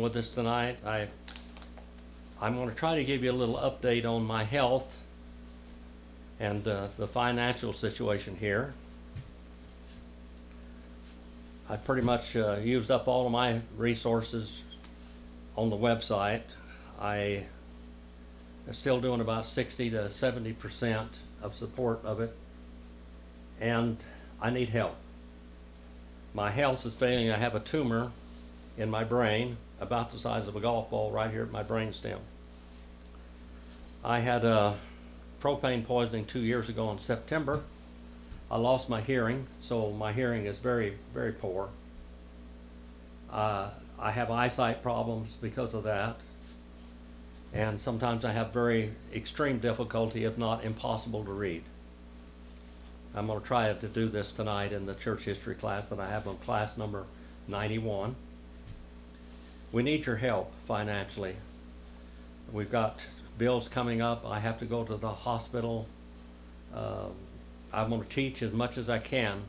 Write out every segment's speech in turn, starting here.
with us tonight. I, I'm going to try to give you a little update on my health and uh, the financial situation here. I pretty much uh, used up all of my resources on the website. I am still doing about 60 to 70 percent of support of it, and I need help. My health is failing. I have a tumor in my brain about the size of a golf ball right here at my brain stem. I had a propane poisoning two years ago in September. I lost my hearing, so my hearing is very, very poor. Uh, I have eyesight problems because of that. And sometimes I have very extreme difficulty, if not impossible, to read. I'm going to try to do this tonight in the church history class that I have on class number 91. We need your help financially. We've got bills coming up. I have to go to the hospital. Uh, I'm going to teach as much as I can.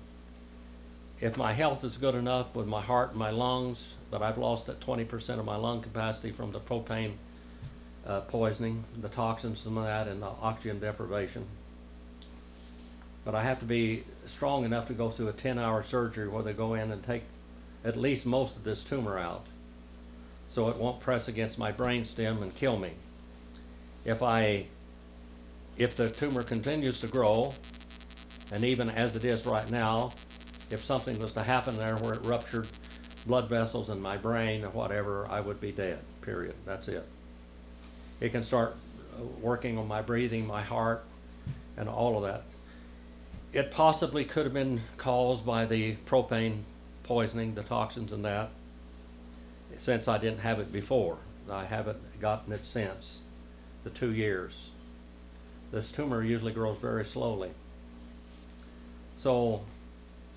If my health is good enough with my heart and my lungs, but I've lost that 20% of my lung capacity from the propane uh, poisoning, the toxins and that, and the oxygen deprivation. But I have to be strong enough to go through a 10 hour surgery where they go in and take at least most of this tumor out so it won't press against my brain stem and kill me. If I if the tumor continues to grow, and even as it is right now, if something was to happen there where it ruptured blood vessels in my brain or whatever, I would be dead. Period. That's it. It can start uh, working on my breathing, my heart, and all of that. It possibly could have been caused by the propane poisoning, the toxins in that, since I didn't have it before. I haven't gotten it since the two years. This tumor usually grows very slowly. So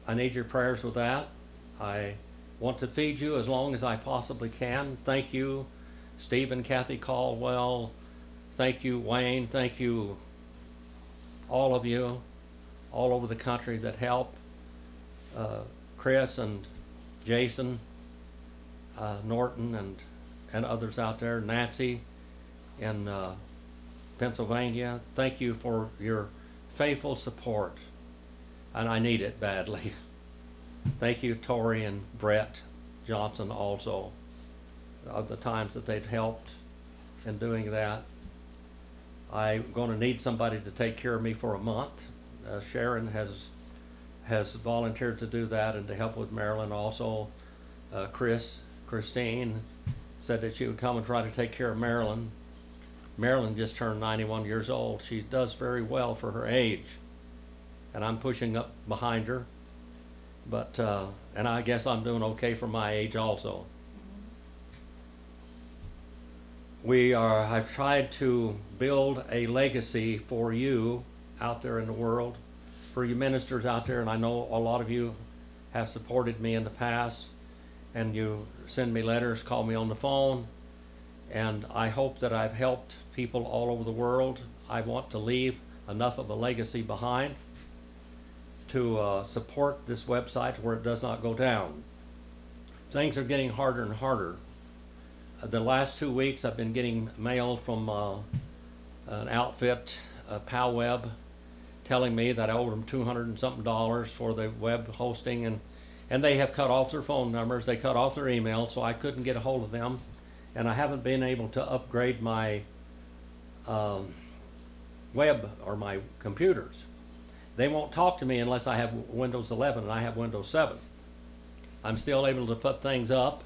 I need your prayers with that. I want to feed you as long as I possibly can. Thank you, Steve and Kathy Caldwell. Thank you, Wayne. Thank you, all of you, all over the country that help. Uh, Chris and Jason uh, Norton and and others out there, Nancy in uh, Pennsylvania. Thank you for your faithful support, and I need it badly. Thank you, Tori and Brett Johnson, also, of the times that they've helped in doing that. I'm going to need somebody to take care of me for a month. Uh, Sharon has has volunteered to do that and to help with Marilyn also. Uh, Chris Christine said that she would come and try to take care of Marilyn. Marilyn just turned 91 years old. She does very well for her age, and I'm pushing up behind her. But uh, and I guess I'm doing okay for my age also. We are. I've tried to build a legacy for you out there in the world, for you ministers out there, and I know a lot of you have supported me in the past and you send me letters, call me on the phone, and I hope that I've helped people all over the world. I want to leave enough of a legacy behind to uh, support this website where it does not go down. Things are getting harder and harder. Uh, the last two weeks I've been getting mail from uh, an outfit, uh, PalWeb, telling me that I owed them 200 and something dollars for the web hosting and and they have cut off their phone numbers, they cut off their email, so I couldn't get a hold of them, and I haven't been able to upgrade my um, web or my computers. They won't talk to me unless I have Windows 11 and I have Windows 7. I'm still able to put things up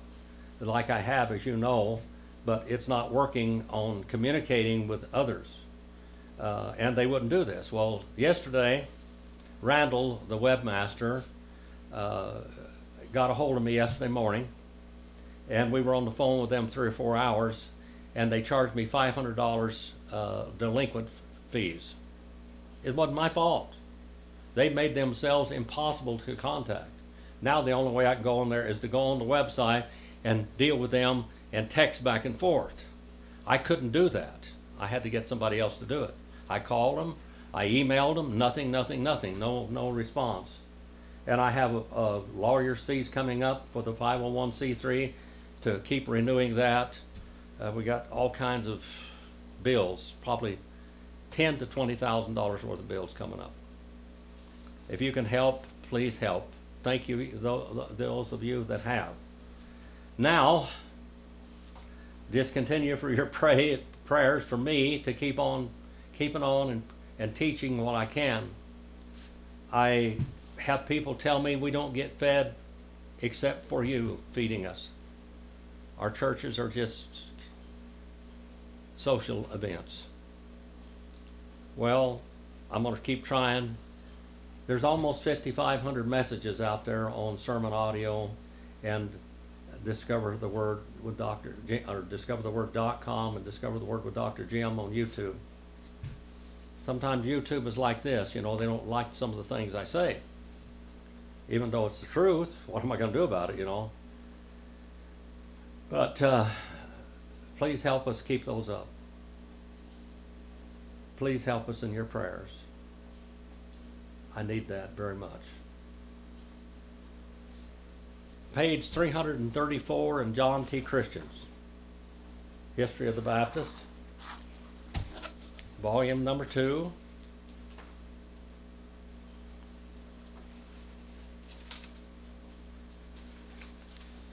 like I have, as you know, but it's not working on communicating with others. Uh, and they wouldn't do this. Well, yesterday, Randall, the webmaster, uh, got a hold of me yesterday morning, and we were on the phone with them three or four hours, and they charged me $500 uh, delinquent fees. It wasn't my fault. They made themselves impossible to contact. Now the only way I can go on there is to go on the website and deal with them and text back and forth. I couldn't do that. I had to get somebody else to do it. I called them, I emailed them, nothing, nothing, nothing, no, no response and I have uh, lawyer's fees coming up for the 501c3 to keep renewing that. Uh, we got all kinds of bills, probably ten to twenty thousand dollars worth of bills coming up. If you can help, please help. Thank you, those of you that have. Now, just continue for your pray, prayers for me to keep on keeping on and, and teaching what I can. I have people tell me we don't get fed except for you feeding us. Our churches are just social events. Well, I'm going to keep trying. There's almost 5,500 messages out there on SermonAudio and discover the word with Dr. or discover the word.com and discover the word with Dr. Jim on YouTube. Sometimes YouTube is like this, you know, they don't like some of the things I say. Even though it's the truth, what am I going to do about it, you know? But uh, please help us keep those up. Please help us in your prayers. I need that very much. Page 334 in John T. Christian's History of the Baptist, volume number two.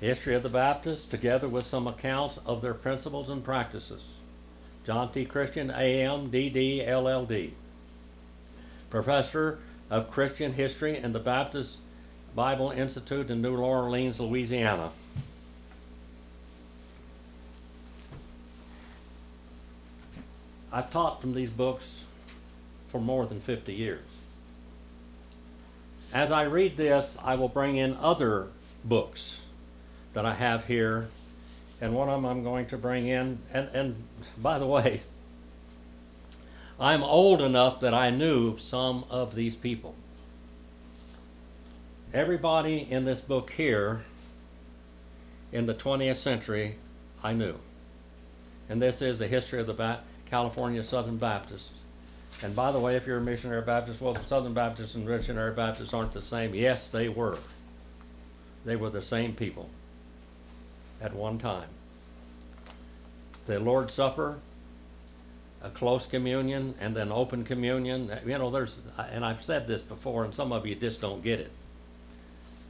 History of the Baptists, together with some accounts of their principles and practices. John T. Christian, AM, DD, LLD. Professor of Christian History in the Baptist Bible Institute in New Orleans, Louisiana. I've taught from these books for more than 50 years. As I read this, I will bring in other books that I have here, and one of them I'm going to bring in. And, and by the way, I'm old enough that I knew some of these people. Everybody in this book here in the 20th century, I knew. And this is the history of the ba- California Southern Baptists. And by the way, if you're a missionary Baptist, well, Southern Baptists and missionary Baptists aren't the same. Yes, they were. They were the same people at one time. The Lord's Supper, a close communion, and then open communion. You know, there's, and I've said this before, and some of you just don't get it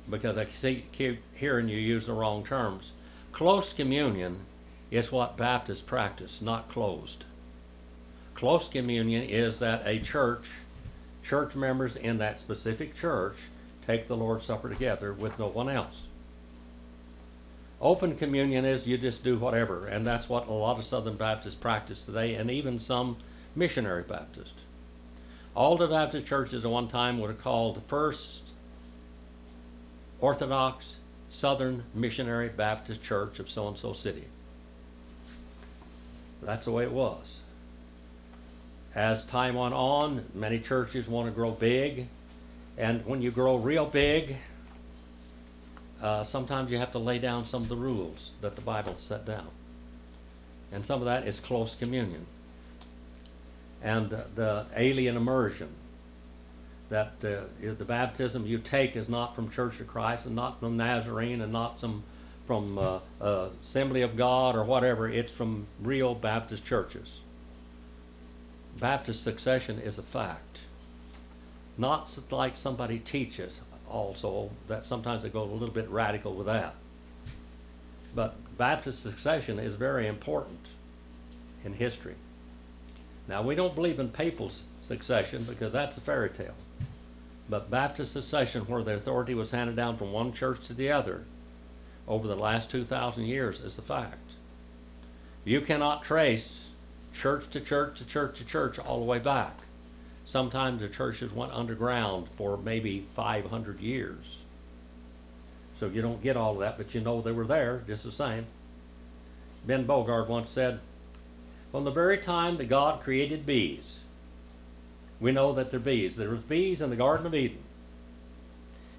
because I keep hearing you use the wrong terms. Close communion is what Baptists practice, not closed. Close communion is that a church, church members in that specific church, take the Lord's Supper together with no one else. Open communion is you just do whatever, and that's what a lot of Southern Baptists practice today, and even some missionary Baptists. All the Baptist churches at one time were called the First Orthodox Southern Missionary Baptist Church of so and so city. That's the way it was. As time went on, many churches want to grow big, and when you grow real big, uh, sometimes you have to lay down some of the rules that the Bible set down. And some of that is close communion. And uh, the alien immersion, that uh, the baptism you take is not from Church of Christ and not from Nazarene and not some from uh, uh, Assembly of God or whatever. It's from real Baptist churches. Baptist succession is a fact. Not like somebody teaches also, that sometimes they go a little bit radical with that. But Baptist succession is very important in history. Now, we don't believe in papal succession because that's a fairy tale. But Baptist succession, where the authority was handed down from one church to the other over the last 2,000 years, is the fact. You cannot trace church to church to church to church all the way back. Sometimes the churches went underground for maybe 500 years. So you don't get all of that, but you know they were there just the same. Ben Bogard once said, From the very time that God created bees, we know that they're bees. There was bees in the Garden of Eden.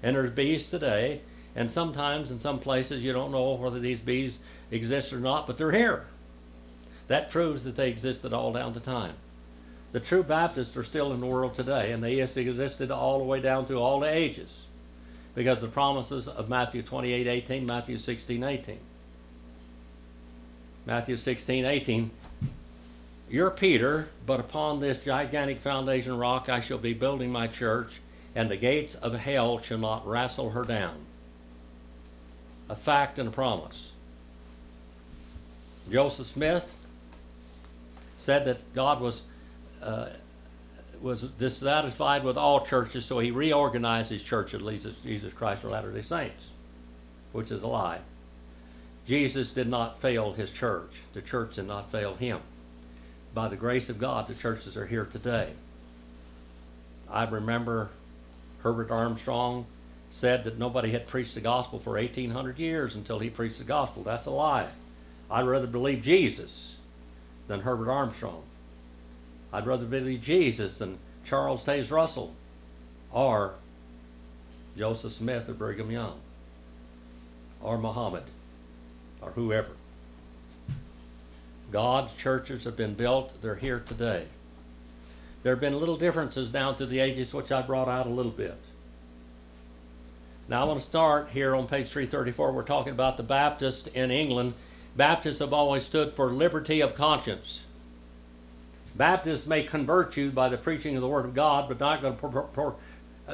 And there's bees today, and sometimes in some places you don't know whether these bees exist or not, but they're here. That proves that they existed all down the time. The true Baptists are still in the world today, and they existed all the way down through all the ages because the promises of Matthew 28:18, Matthew 16:18. Matthew 16, 18. You're Peter, but upon this gigantic foundation rock I shall be building my church, and the gates of hell shall not wrestle her down. A fact and a promise. Joseph Smith said that God was uh, was dissatisfied with all churches, so he reorganized his church of Jesus Christ of Latter-day Saints, which is a lie. Jesus did not fail his church. The church did not fail him. By the grace of God, the churches are here today. I remember Herbert Armstrong said that nobody had preached the gospel for 1800 years until he preached the gospel. That's a lie. I'd rather believe Jesus than Herbert Armstrong. I'd rather believe Jesus than Charles Taze Russell or Joseph Smith or Brigham Young or Muhammad or whoever. God's churches have been built, they're here today. There have been little differences down through the ages, which I brought out a little bit. Now I want to start here on page 334. We're talking about the Baptists in England. Baptists have always stood for liberty of conscience. Baptists may convert you by the preaching of the Word of God, but not going to,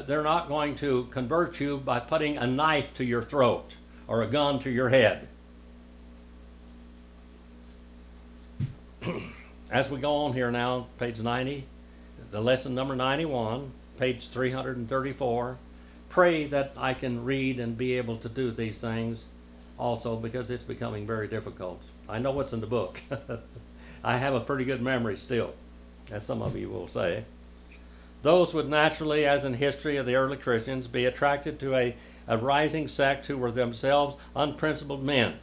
they're not going to convert you by putting a knife to your throat or a gun to your head. As we go on here now, page 90, the lesson number 91, page 334. Pray that I can read and be able to do these things also because it's becoming very difficult. I know what's in the book. I have a pretty good memory still, as some of you will say. Those would naturally, as in history of the early Christians, be attracted to a, a rising sect who were themselves unprincipled men.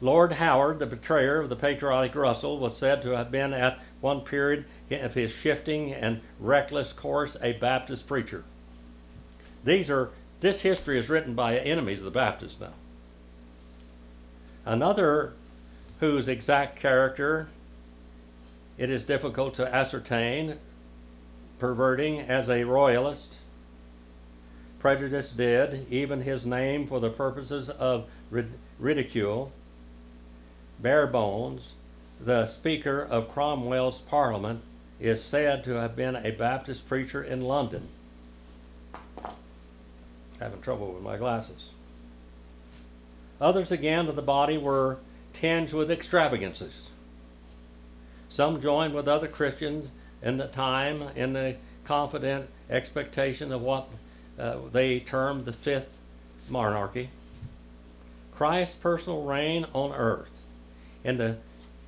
Lord Howard, the betrayer of the patriotic Russell, was said to have been at one period of his shifting and reckless course a Baptist preacher. These are this history is written by enemies of the Baptists now. Another whose exact character it is difficult to ascertain, perverting as a royalist. Prejudice did, even his name for the purposes of ridicule. Barebones, the Speaker of Cromwell's Parliament, is said to have been a Baptist preacher in London. Having trouble with my glasses. Others again of the body were tinged with extravagances. Some joined with other Christians in the time in the confident expectation of what uh, they termed the fifth monarchy. Christ's personal reign on earth. In the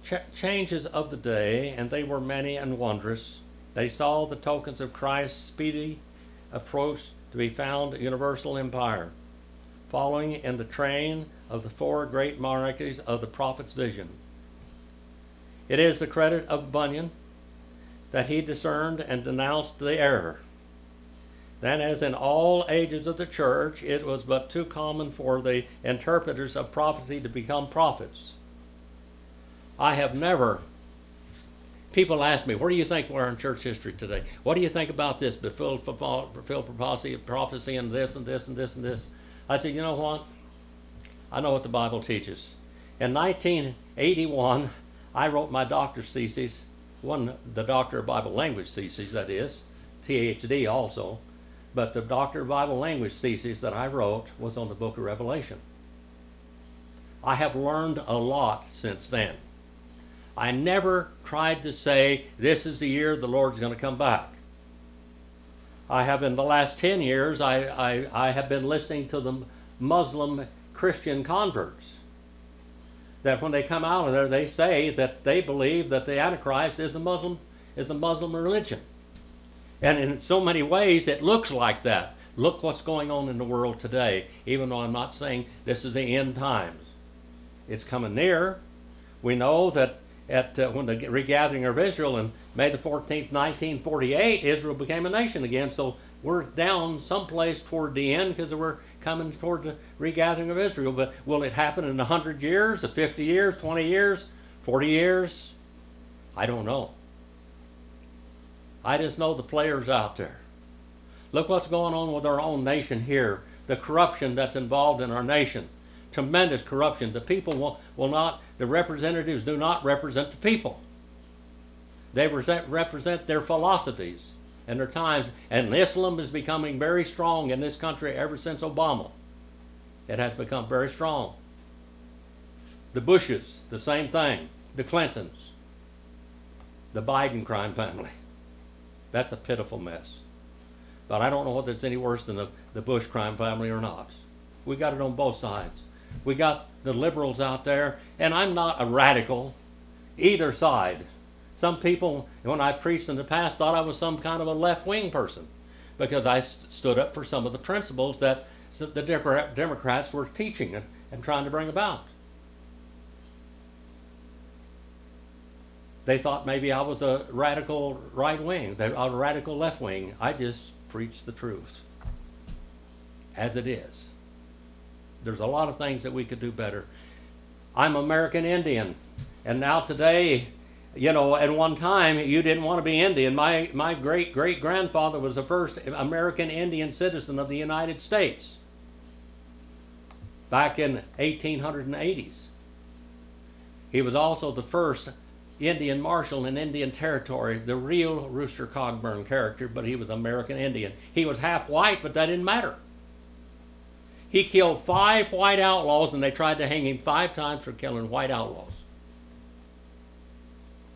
ch- changes of the day, and they were many and wondrous, they saw the tokens of Christ's speedy approach to be found universal empire following in the train of the four great monarchies of the prophet's vision. It is the credit of Bunyan that he discerned and denounced the error. Then, as in all ages of the church, it was but too common for the interpreters of prophecy to become prophets. I have never. People ask me, where do you think we're in church history today? What do you think about this? Fulfilled prophecy prophecy, and this and this and this and this. I said, you know what? I know what the Bible teaches. In 1981, I wrote my doctor's thesis, one the Doctor of Bible Language thesis, that is, THD also, but the Doctor of Bible Language thesis that I wrote was on the book of Revelation. I have learned a lot since then. I never tried to say, this is the year the Lord's going to come back. I have in the last 10 years, I, I, I have been listening to the Muslim Christian converts. That when they come out of there, they say that they believe that the Antichrist is the Muslim is the Muslim religion. And in so many ways, it looks like that. Look what's going on in the world today, even though I'm not saying this is the end times. It's coming near. We know that at uh, when the regathering of Israel in May the 14th, 1948, Israel became a nation again. So we're down someplace toward the end because we're coming toward the regathering of Israel. But will it happen in 100 years, 50 years, 20 years, 40 years? I don't know. I just know the players out there. Look what's going on with our own nation here, the corruption that's involved in our nation tremendous corruption. The people will, will not, the representatives do not represent the people. They represent, represent their philosophies and their times. And Islam is becoming very strong in this country ever since Obama. It has become very strong. The Bushes, the same thing. The Clintons, the Biden crime family. That's a pitiful mess. But I don't know whether it's any worse than the, the Bush crime family or not. We got it on both sides. We got the liberals out there, and I'm not a radical either side. Some people, when I preached in the past, thought I was some kind of a left wing person because I st- stood up for some of the principles that the Democrats were teaching and, and trying to bring about. They thought maybe I was a radical right wing, a radical left wing. I just preach the truth as it is. There's a lot of things that we could do better. I'm American Indian, and now today, you know, at one time you didn't want to be Indian. My my great great grandfather was the first American Indian citizen of the United States back in 1880s. He was also the first Indian Marshal in Indian Territory, the real Rooster Cogburn character, but he was American Indian. He was half white, but that didn't matter. He killed five white outlaws, and they tried to hang him five times for killing white outlaws.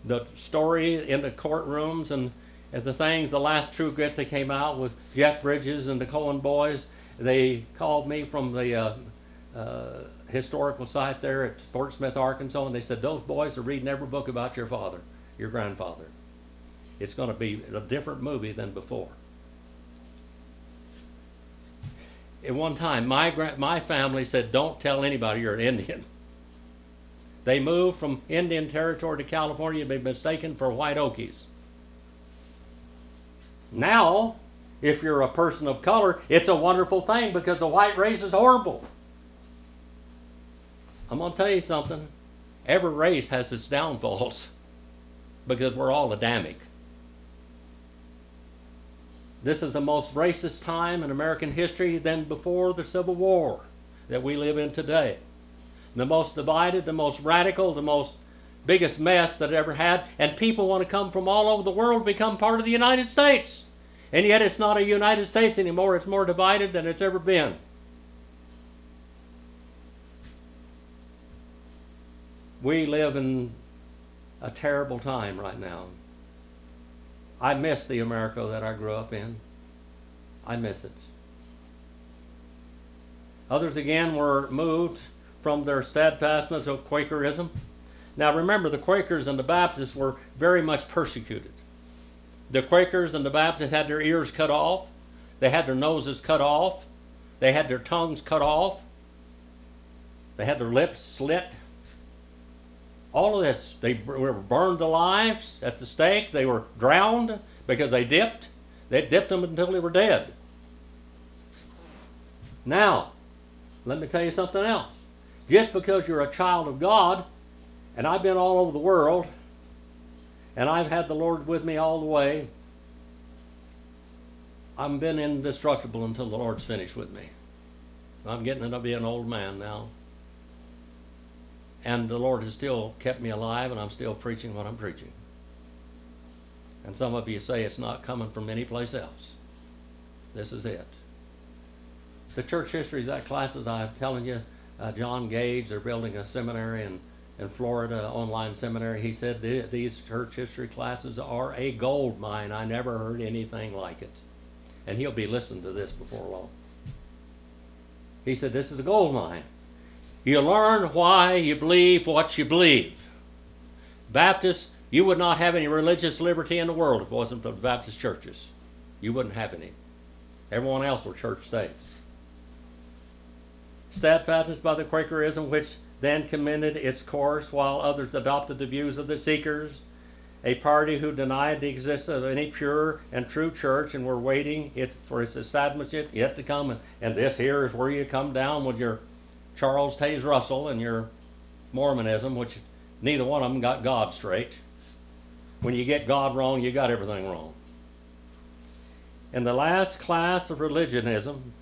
The story in the courtrooms and, the things, the last true grit that came out with Jeff Bridges and the Coen boys, they called me from the uh, uh, historical site there at Fort Smith, Arkansas, and they said those boys are reading every book about your father, your grandfather. It's going to be a different movie than before. At one time, my my family said, "Don't tell anybody you're an Indian." They moved from Indian Territory to California to be mistaken for white Okies. Now, if you're a person of color, it's a wonderful thing because the white race is horrible. I'm going to tell you something. Every race has its downfalls because we're all Adamic. This is the most racist time in American history than before the Civil War that we live in today. The most divided, the most radical, the most biggest mess that it ever had, and people want to come from all over the world to become part of the United States. And yet it's not a United States anymore, it's more divided than it's ever been. We live in a terrible time right now. I miss the America that I grew up in. I miss it. Others again were moved from their steadfastness of Quakerism. Now remember, the Quakers and the Baptists were very much persecuted. The Quakers and the Baptists had their ears cut off, they had their noses cut off, they had their tongues cut off, they had their lips slit, all of this. They were burned alive at the stake. They were drowned because they dipped. They dipped them until they were dead. Now, let me tell you something else. Just because you're a child of God, and I've been all over the world, and I've had the Lord with me all the way, I've been indestructible until the Lord's finished with me. I'm getting to be an old man now. And the Lord has still kept me alive, and I'm still preaching what I'm preaching. And some of you say it's not coming from any place else. This is it. The church history, that classes I'm telling you, uh, John Gage, they're building a seminary in, in Florida, online seminary. He said these church history classes are a gold mine. I never heard anything like it. And he'll be listening to this before long. He said, This is a gold mine. You learn why you believe what you believe. Baptists, you would not have any religious liberty in the world if it wasn't for the Baptist churches. You wouldn't have any. Everyone else were church states. Steadfast by the Quakerism, which then commended its course, while others adopted the views of the Seekers, a party who denied the existence of any pure and true church and were waiting it for its establishment yet to come. And, and this here is where you come down with your Charles Taze Russell and your Mormonism, which neither one of them got God straight. When you get God wrong, you got everything wrong. And the last class of religionism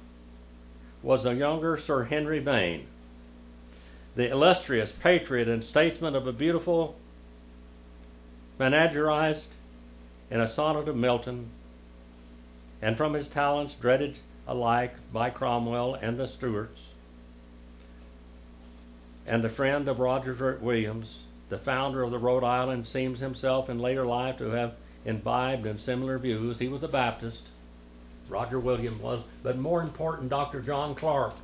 was a younger Sir Henry Vane. the illustrious patriot and statesman of a beautiful menagerized in a sonnet of Milton, and from his talents dreaded alike by Cromwell and the Stuarts, and the friend of Roger Williams, the founder of the Rhode Island, seems himself in later life to have imbibed in similar views. He was a Baptist. Roger Williams was, but more important, Dr. John Clark.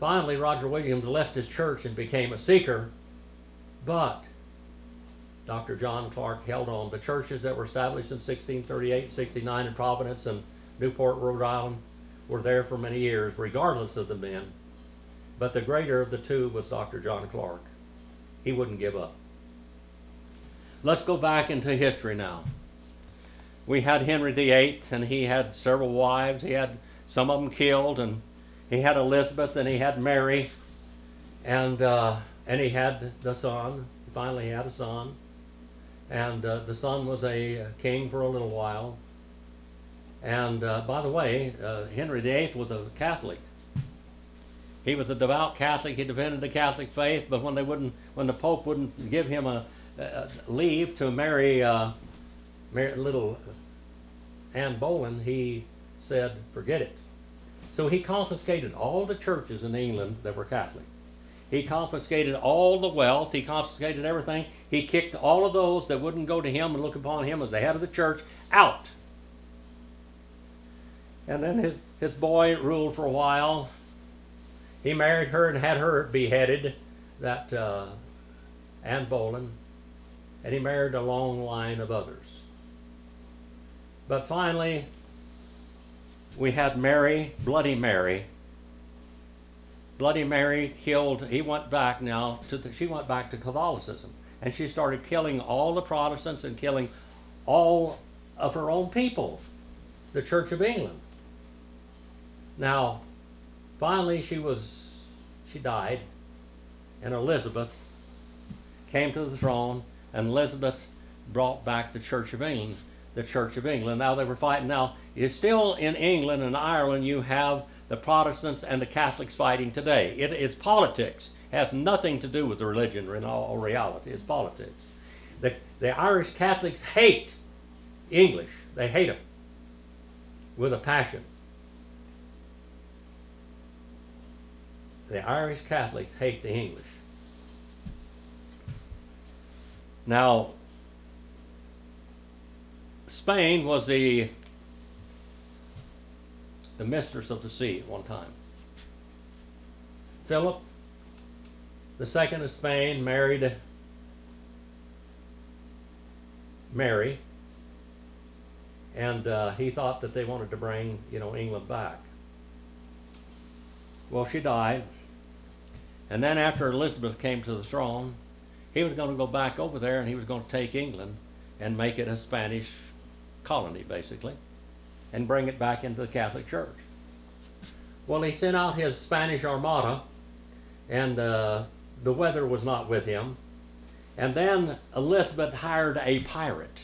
Finally, Roger Williams left his church and became a seeker, but Dr. John Clark held on. The churches that were established in 1638, 69 in Providence and Newport, Rhode Island, were there for many years, regardless of the men. But the greater of the two was Dr. John Clark. He wouldn't give up. Let's go back into history now. We had Henry VIII, and he had several wives. He had some of them killed, and he had Elizabeth, and he had Mary, and uh, and he had the son. He finally, he had a son and uh, the son was a king for a little while. And uh, by the way, uh, Henry VIII was a Catholic. He was a devout Catholic. He defended the Catholic faith, but when they wouldn't, when the Pope wouldn't give him a, a leave to marry, uh, marry little Anne Boleyn, he said, "Forget it." So he confiscated all the churches in England that were Catholic. He confiscated all the wealth. He confiscated everything. He kicked all of those that wouldn't go to him and look upon him as the head of the church out. And then his, his boy ruled for a while. He married her and had her beheaded, that uh, Anne Boleyn. And he married a long line of others. But finally, we had Mary, Bloody Mary, Bloody Mary killed. He went back now to the, she went back to Catholicism, and she started killing all the Protestants and killing all of her own people, the Church of England. Now, finally, she was she died, and Elizabeth came to the throne, and Elizabeth brought back the Church of England. The Church of England. Now they were fighting. Now, it's still in England and Ireland. You have the Protestants and the Catholics fighting today. It is politics. It has nothing to do with the religion in all reality. It's politics. The, the Irish Catholics hate English. They hate them with a passion. The Irish Catholics hate the English. Now, Spain was the the mistress of the sea at one time. Philip the second of Spain married Mary, and uh, he thought that they wanted to bring you know England back. Well, she died, and then after Elizabeth came to the throne, he was going to go back over there and he was going to take England and make it a Spanish colony, basically and bring it back into the Catholic Church. Well, he sent out his Spanish Armada, and uh, the weather was not with him. And then Elizabeth hired a pirate,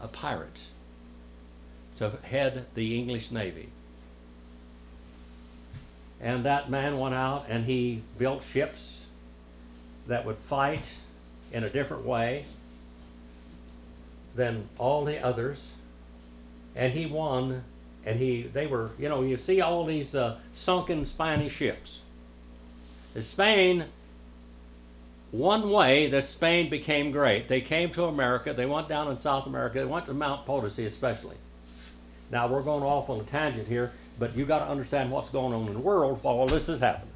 a pirate, to head the English Navy. And that man went out and he built ships that would fight in a different way than all the others and he won. And he, they were, you know, you see all these uh, sunken Spanish ships. Spain, one way that Spain became great, they came to America, they went down in South America, they went to Mount Potosi especially. Now we're going off on a tangent here, but you got to understand what's going on in the world while all this is happening.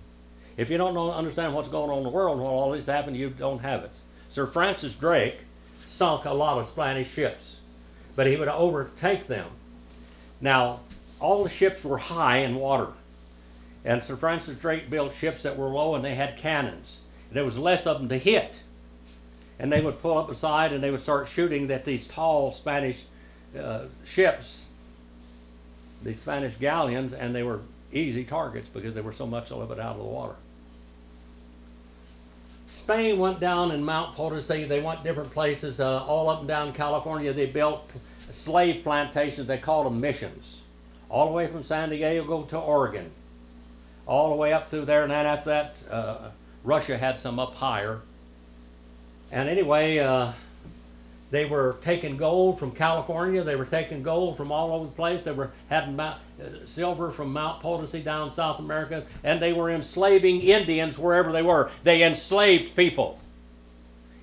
If you don't know, understand what's going on in the world while all this is happening, you don't have it. Sir Francis Drake sunk a lot of Spanish ships but he would overtake them. Now, all the ships were high in water, and Sir Francis Drake built ships that were low and they had cannons. There was less of them to hit, and they would pull up beside and they would start shooting at these tall Spanish uh, ships, these Spanish galleons, and they were easy targets because they were so much of it out of the water. Spain went down in Mount Potosi. They went different places, uh, all up and down California. They built slave plantations. They called them missions, all the way from San Diego to Oregon. all the way up through there, and then after that, uh, Russia had some up higher. And anyway, uh, they were taking gold from California. They were taking gold from all over the place. They were having Mount, uh, silver from Mount Potosi down South America, and they were enslaving Indians wherever they were. They enslaved people.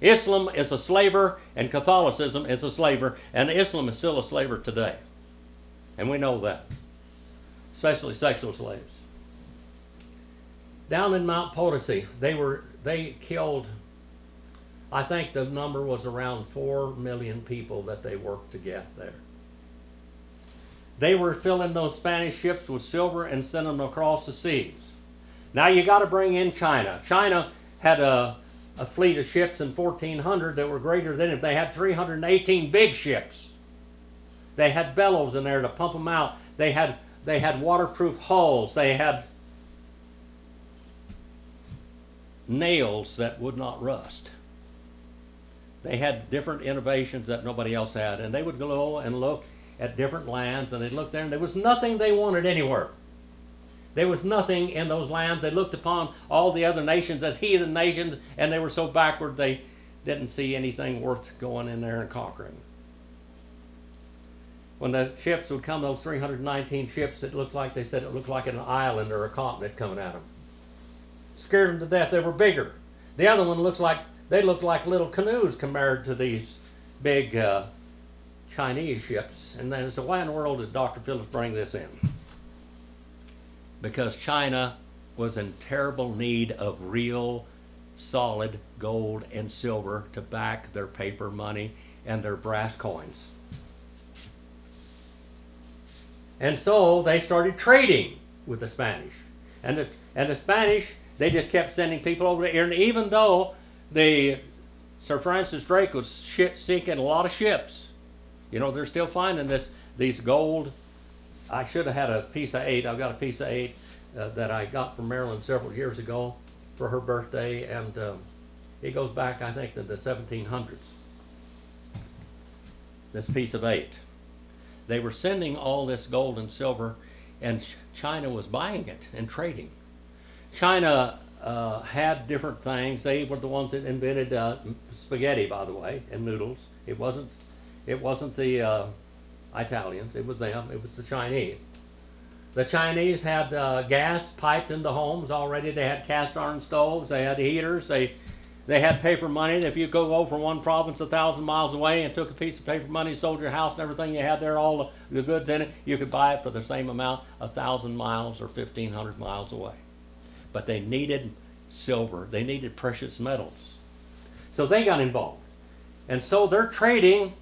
Islam is a slaver, and Catholicism is a slaver, and Islam is still a slaver today. And we know that, especially sexual slaves. Down in Mount Potosi, they were they killed. I think the number was around four million people that they worked to get there. They were filling those Spanish ships with silver and sending them across the seas. Now you got to bring in China. China had a, a fleet of ships in 1400 that were greater than it. They had 318 big ships. They had bellows in there to pump them out. They had they had waterproof hulls. They had nails that would not rust. They had different innovations that nobody else had, and they would go and look at different lands, and they'd look there, and there was nothing they wanted anywhere. There was nothing in those lands. They looked upon all the other nations as heathen nations, and they were so backward they didn't see anything worth going in there and conquering. When the ships would come, those 319 ships, it looked like they said it looked like an island or a continent coming at them scared them to death. They were bigger. The other one looks like they looked like little canoes compared to these big uh, Chinese ships. And then so why in the world did Dr. Phillips bring this in? Because China was in terrible need of real solid gold and silver to back their paper money and their brass coins. And so they started trading with the Spanish. And the, and the Spanish they just kept sending people over there. And even though the Sir Francis Drake was sinking a lot of ships, you know, they're still finding this these gold. I should have had a piece of eight. I've got a piece of eight uh, that I got from Marilyn several years ago for her birthday, and um, it goes back, I think, to the 1700s. This piece of eight. They were sending all this gold and silver, and China was buying it and trading. China uh, had different things. They were the ones that invented uh, spaghetti, by the way, and noodles. It wasn't it wasn't the uh, Italians. It was them. It was the Chinese. The Chinese had uh, gas piped into homes already. They had cast iron stoves. They had heaters. They they had paper money. If you go over from one province a thousand miles away and took a piece of paper money, sold your house and everything you had there, all the, the goods in it, you could buy it for the same amount a thousand miles or fifteen hundred miles away but they needed silver. They needed precious metals. So they got involved. And so they're trading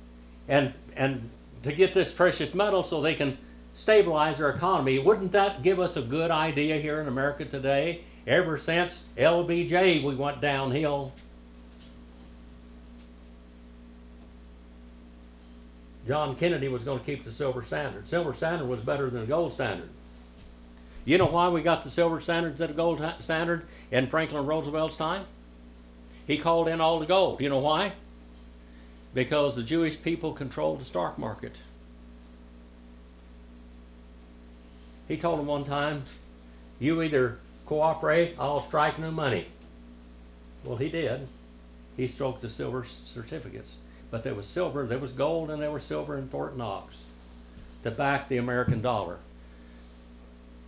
and and to get this precious metal so they can stabilize their economy. Wouldn't that give us a good idea here in America today? Ever since LBJ we went downhill. John Kennedy was going to keep the silver standard. Silver standard was better than the gold standard. You know why we got the silver standard instead of gold standard in Franklin Roosevelt's time? He called in all the gold. You know why? Because the Jewish people controlled the stock market. He told them one time, you either cooperate, I'll strike new money. Well, he did. He stroked the silver certificates. But there was silver, there was gold, and there was silver in Fort Knox to back the American dollar.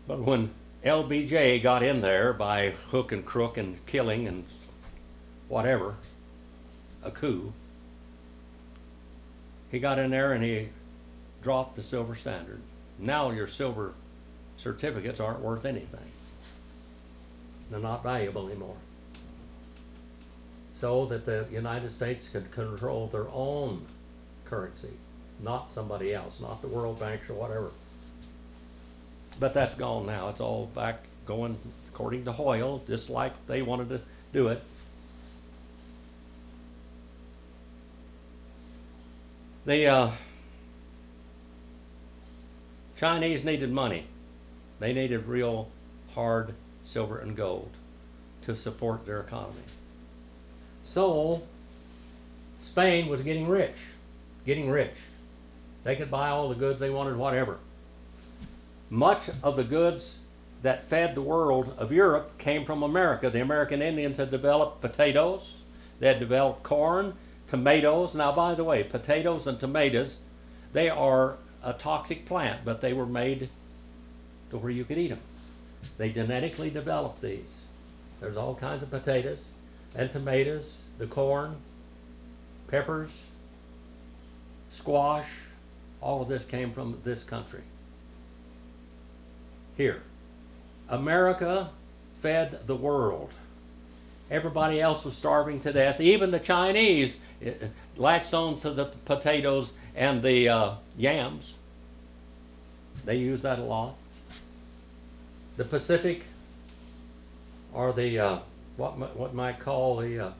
But when LBJ got in there by hook and crook and killing and whatever, a coup, he got in there and he dropped the silver standard. Now your silver certificates aren't worth anything. They're not valuable anymore. So that the United States could control their own currency, not somebody else, not the World Bank or whatever. But that's gone now. It's all back going according to Hoyle, just like they wanted to do it. The uh, Chinese needed money. They needed real hard silver and gold to support their economy. So Spain was getting rich, getting rich. They could buy all the goods they wanted, whatever much of the goods that fed the world of Europe came from America. The American Indians had developed potatoes, they had developed corn, tomatoes. Now, by the way, potatoes and tomatoes, they are a toxic plant, but they were made to where you could eat them. They genetically developed these. There's all kinds of potatoes and tomatoes, the corn, peppers, squash, all of this came from this country. Here. America fed the world. Everybody else was starving to death. Even the Chinese eh, eh, latched on to the potatoes and the uh, yams. They use that a lot. The Pacific, or the uh, what what might call the uh,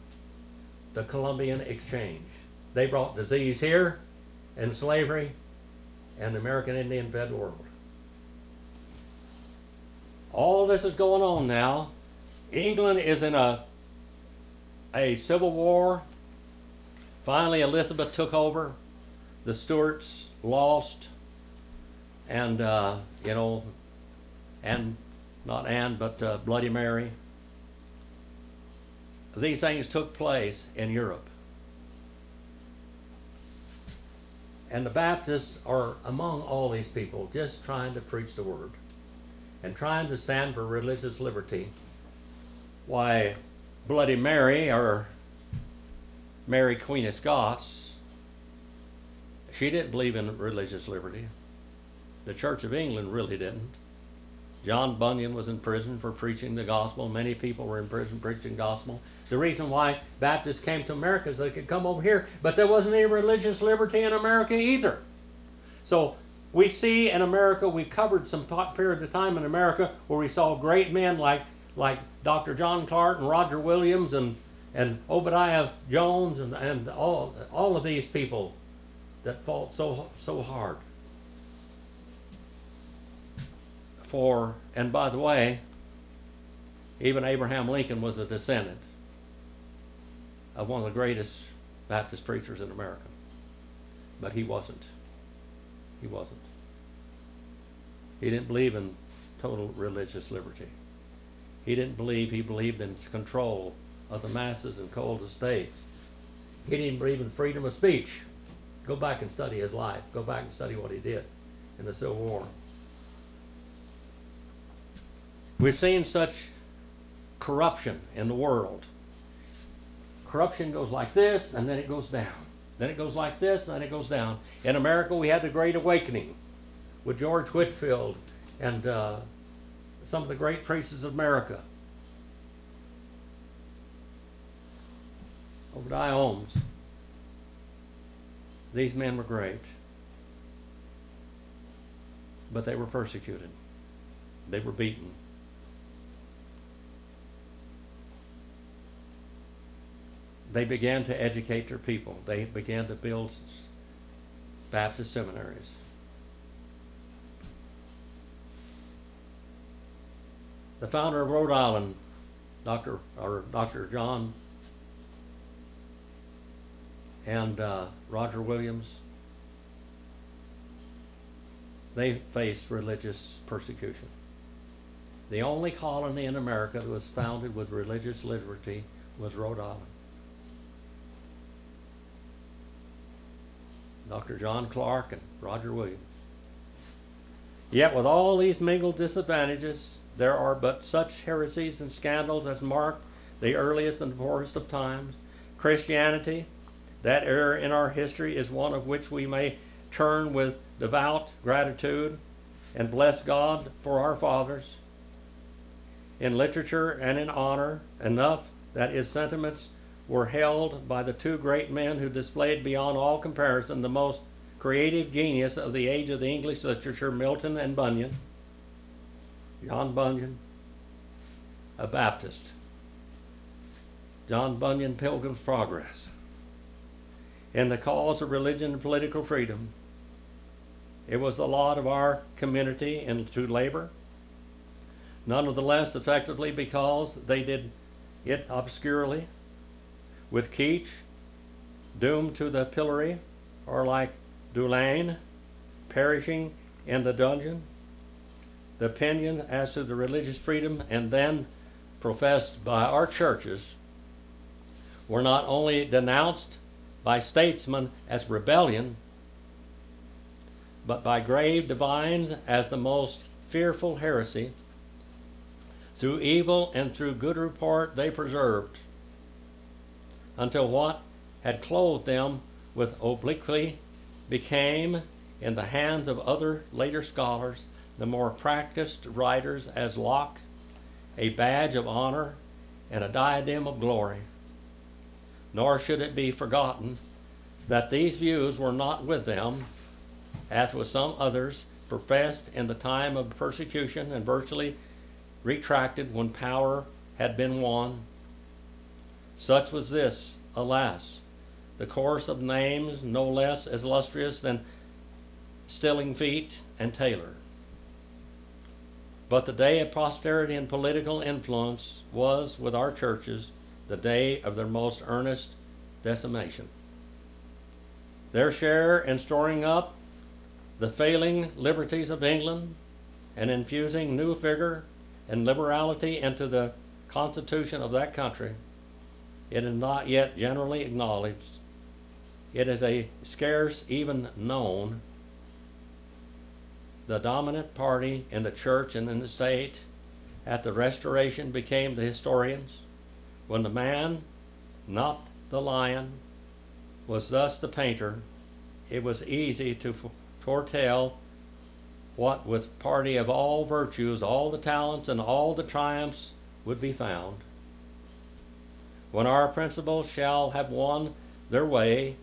the Columbian Exchange. They brought disease here, and slavery, and American Indian fed the world. All this is going on now. England is in a a civil war. Finally, Elizabeth took over. The Stuarts lost, and uh, you know, and not Anne, but uh, Bloody Mary. These things took place in Europe. And the Baptists are among all these people just trying to preach the word and trying to stand for religious liberty. Why, Bloody Mary, or Mary Queen of Scots, she didn't believe in religious liberty. The Church of England really didn't. John Bunyan was in prison for preaching the gospel. Many people were in prison preaching gospel. The reason why Baptists came to America is they could come over here, but there wasn't any religious liberty in America either. So we see in America, we covered some periods of time in America where we saw great men like like Dr. John Clarke and Roger Williams and and Obadiah Jones and, and all all of these people that fought so so hard for, and by the way, even Abraham Lincoln was a descendant of one of the greatest Baptist preachers in America. But he wasn't. He wasn't. He didn't believe in total religious liberty. He didn't believe, he believed in control of the masses and cold estates. He didn't believe in freedom of speech. Go back and study his life. Go back and study what he did in the Civil War. We've seen such corruption in the world. Corruption goes like this, and then it goes down. Then it goes like this, and then it goes down. In America, we had the Great Awakening with George Whitefield and uh, some of the great priests of America. Obadiah Holmes. These men were great, but they were persecuted. They were beaten. They began to educate their people. They began to build Baptist seminaries. The founder of Rhode Island, Dr. or Dr. John and uh, Roger Williams, they faced religious persecution. The only colony in America that was founded with religious liberty was Rhode Island. Dr. John Clarke and Roger Williams. Yet with all these mingled disadvantages, there are but such heresies and scandals as mark the earliest and poorest of times. Christianity, that era in our history, is one of which we may turn with devout gratitude and bless God for our fathers. In literature and in honor, enough that its sentiments were held by the two great men who displayed beyond all comparison the most creative genius of the age of the English literature, Milton and Bunyan. John Bunyan, a Baptist. John Bunyan, Pilgrim's Progress. In the cause of religion and political freedom, it was the lot of our community and to labor, none the less effectively because they did it obscurely with Keach, doomed to the pillory, or like Delaune, perishing in the dungeon. the opinion as to the religious freedom and then professed by our churches were not only denounced by statesmen as rebellion, but by grave divines as the most fearful heresy. Through evil and through good report they preserved, until what had clothed them with obliquity became, in the hands of other later scholars, the more practiced writers, as Locke, a badge of honor and a diadem of glory. Nor should it be forgotten that these views were not with them, as with some others professed in the time of persecution and virtually retracted when power had been won. Such was this, alas, the course of names no less illustrious than Stillingfleet and Taylor. But the day of prosperity and political influence was, with our churches, the day of their most earnest decimation. Their share in storing up the failing liberties of England and infusing new vigor and liberality into the constitution of that country, it is not yet generally acknowledged. It is a scarce even known the dominant party in the church and in the state at the Restoration became the historians, when the man, not the lion, was thus the painter, it was easy to foretell what with party of all virtues, all the talents, and all the triumphs would be found. When our principles shall have won their way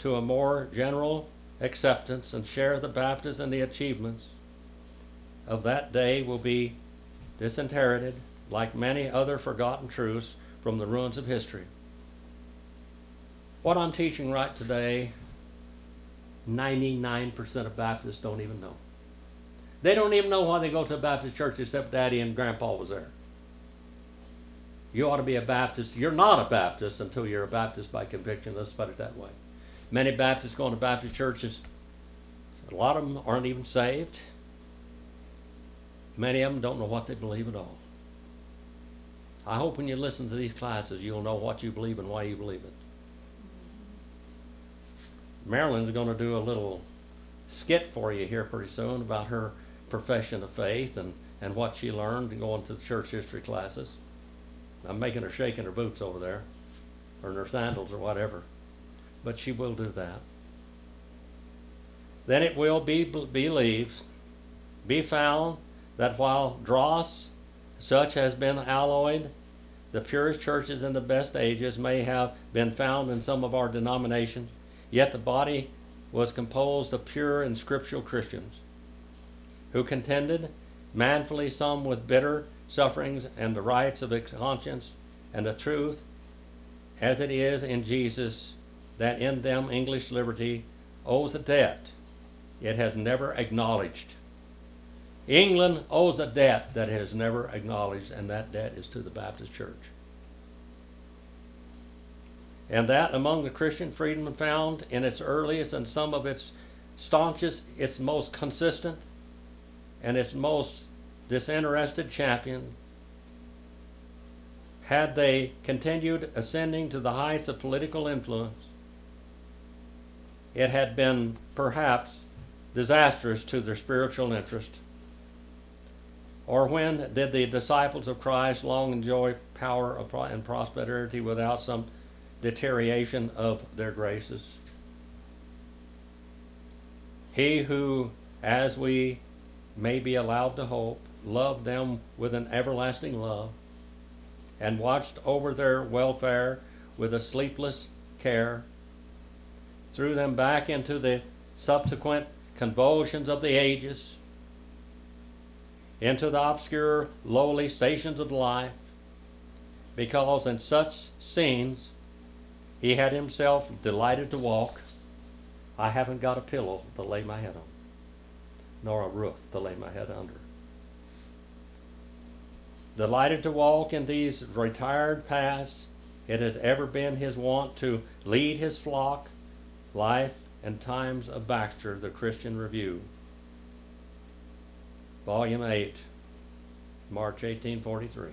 to a more general acceptance and share the baptism and the achievements of that day will be disinherited like many other forgotten truths from the ruins of history. What I'm teaching right today, 99% of Baptists don't even know. They don't even know why they go to a Baptist church except Daddy and Grandpa was there. You ought to be a Baptist. You're not a Baptist until you're a Baptist by conviction. Let's put it that way. Many Baptists go to Baptist churches. A lot of them aren't even saved. Many of them don't know what they believe at all. I hope when you listen to these classes, you'll know what you believe and why you believe it. Marilyn's going to do a little skit for you here pretty soon about her profession of faith and, and what she learned going to the church history classes. I'm making her shake in her boots over there, or in her sandals or whatever but she will do that. Then it will be believed, be found that while dross such has been alloyed, the purest churches in the best ages may have been found in some of our denominations, yet the body was composed of pure and scriptural Christians who contended manfully some with bitter sufferings and the rights of the conscience and the truth as it is in Jesus that in them English liberty owes a debt it has never acknowledged. England owes a debt that it has never acknowledged, and that debt is to the Baptist Church. And that among the Christian freedom found in its earliest and some of its staunchest, its most consistent, and its most disinterested champion, had they continued ascending to the heights of political influence, it had been perhaps disastrous to their spiritual interest? Or when did the disciples of Christ long enjoy power and prosperity without some deterioration of their graces? He who, as we may be allowed to hope, loved them with an everlasting love, and watched over their welfare with a sleepless care, threw them back into the subsequent convulsions of the ages, into the obscure, lowly stations of life, because in such scenes he had himself delighted to walk. I haven't got a pillow to lay my head on, nor a roof to lay my head under. Delighted to walk in these retired paths, it has ever been his wont to lead his flock Life and Times of Baxter, the Christian Review. Volume 8, March 1843.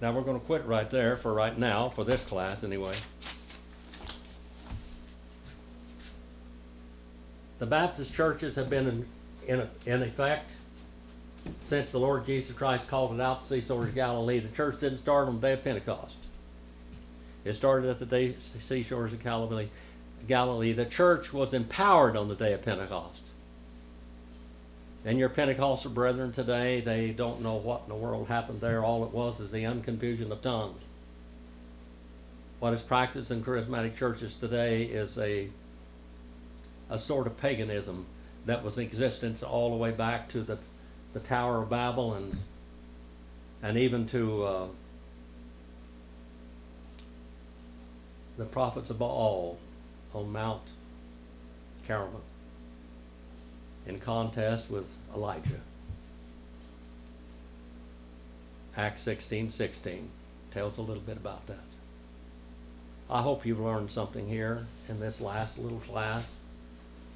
Now we're going to quit right there for right now, for this class anyway. The Baptist churches have been in, in, in effect since the Lord Jesus Christ called it out the seashores of Galilee. The church didn't start on the day of Pentecost. It started at the day, seashores of Galilee. Galilee. The church was empowered on the day of Pentecost. And your Pentecostal brethren today, they don't know what in the world happened there. All it was is the unconfusion of tongues. What is practiced in charismatic churches today is a a sort of paganism that was in existence all the way back to the the Tower of Babel and and even to uh, the prophets of Baal on Mount Carmel in contest with Elijah. Acts 16:16 tells a little bit about that. I hope you've learned something here in this last little class.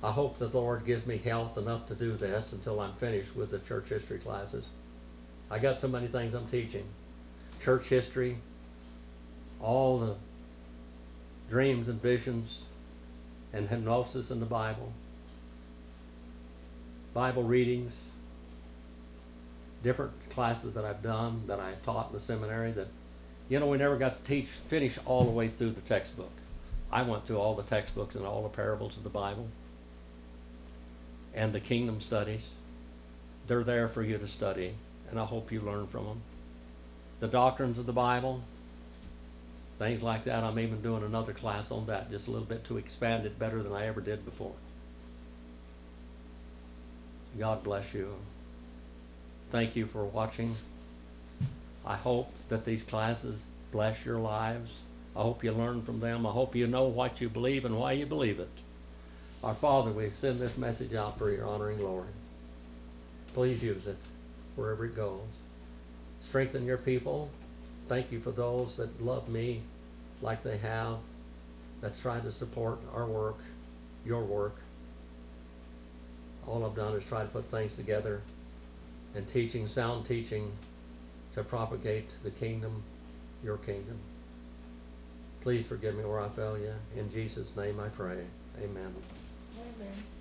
I hope that the Lord gives me health enough to do this until I'm finished with the church history classes. I got so many things I'm teaching. Church history, all the dreams and visions and hypnosis in the Bible, Bible readings, different classes that I've done that I taught in the seminary that you know we never got to teach finish all the way through the textbook. I went through all the textbooks and all the parables of the Bible and the kingdom studies. They're there for you to study, and I hope you learn from them. The doctrines of the Bible, things like that. I'm even doing another class on that, just a little bit to expand it better than I ever did before. God bless you. Thank you for watching. I hope that these classes bless your lives. I hope you learn from them. I hope you know what you believe and why you believe it. Our Father, we send this message out for your honor and glory. Please use it wherever it goes. Strengthen your people. Thank you for those that love me like they have, that try to support our work, your work. All I've done is try to put things together and teaching, sound teaching, to propagate the kingdom, your kingdom. Please forgive me where I fail you. In Jesus' name I pray. Amen. Amen.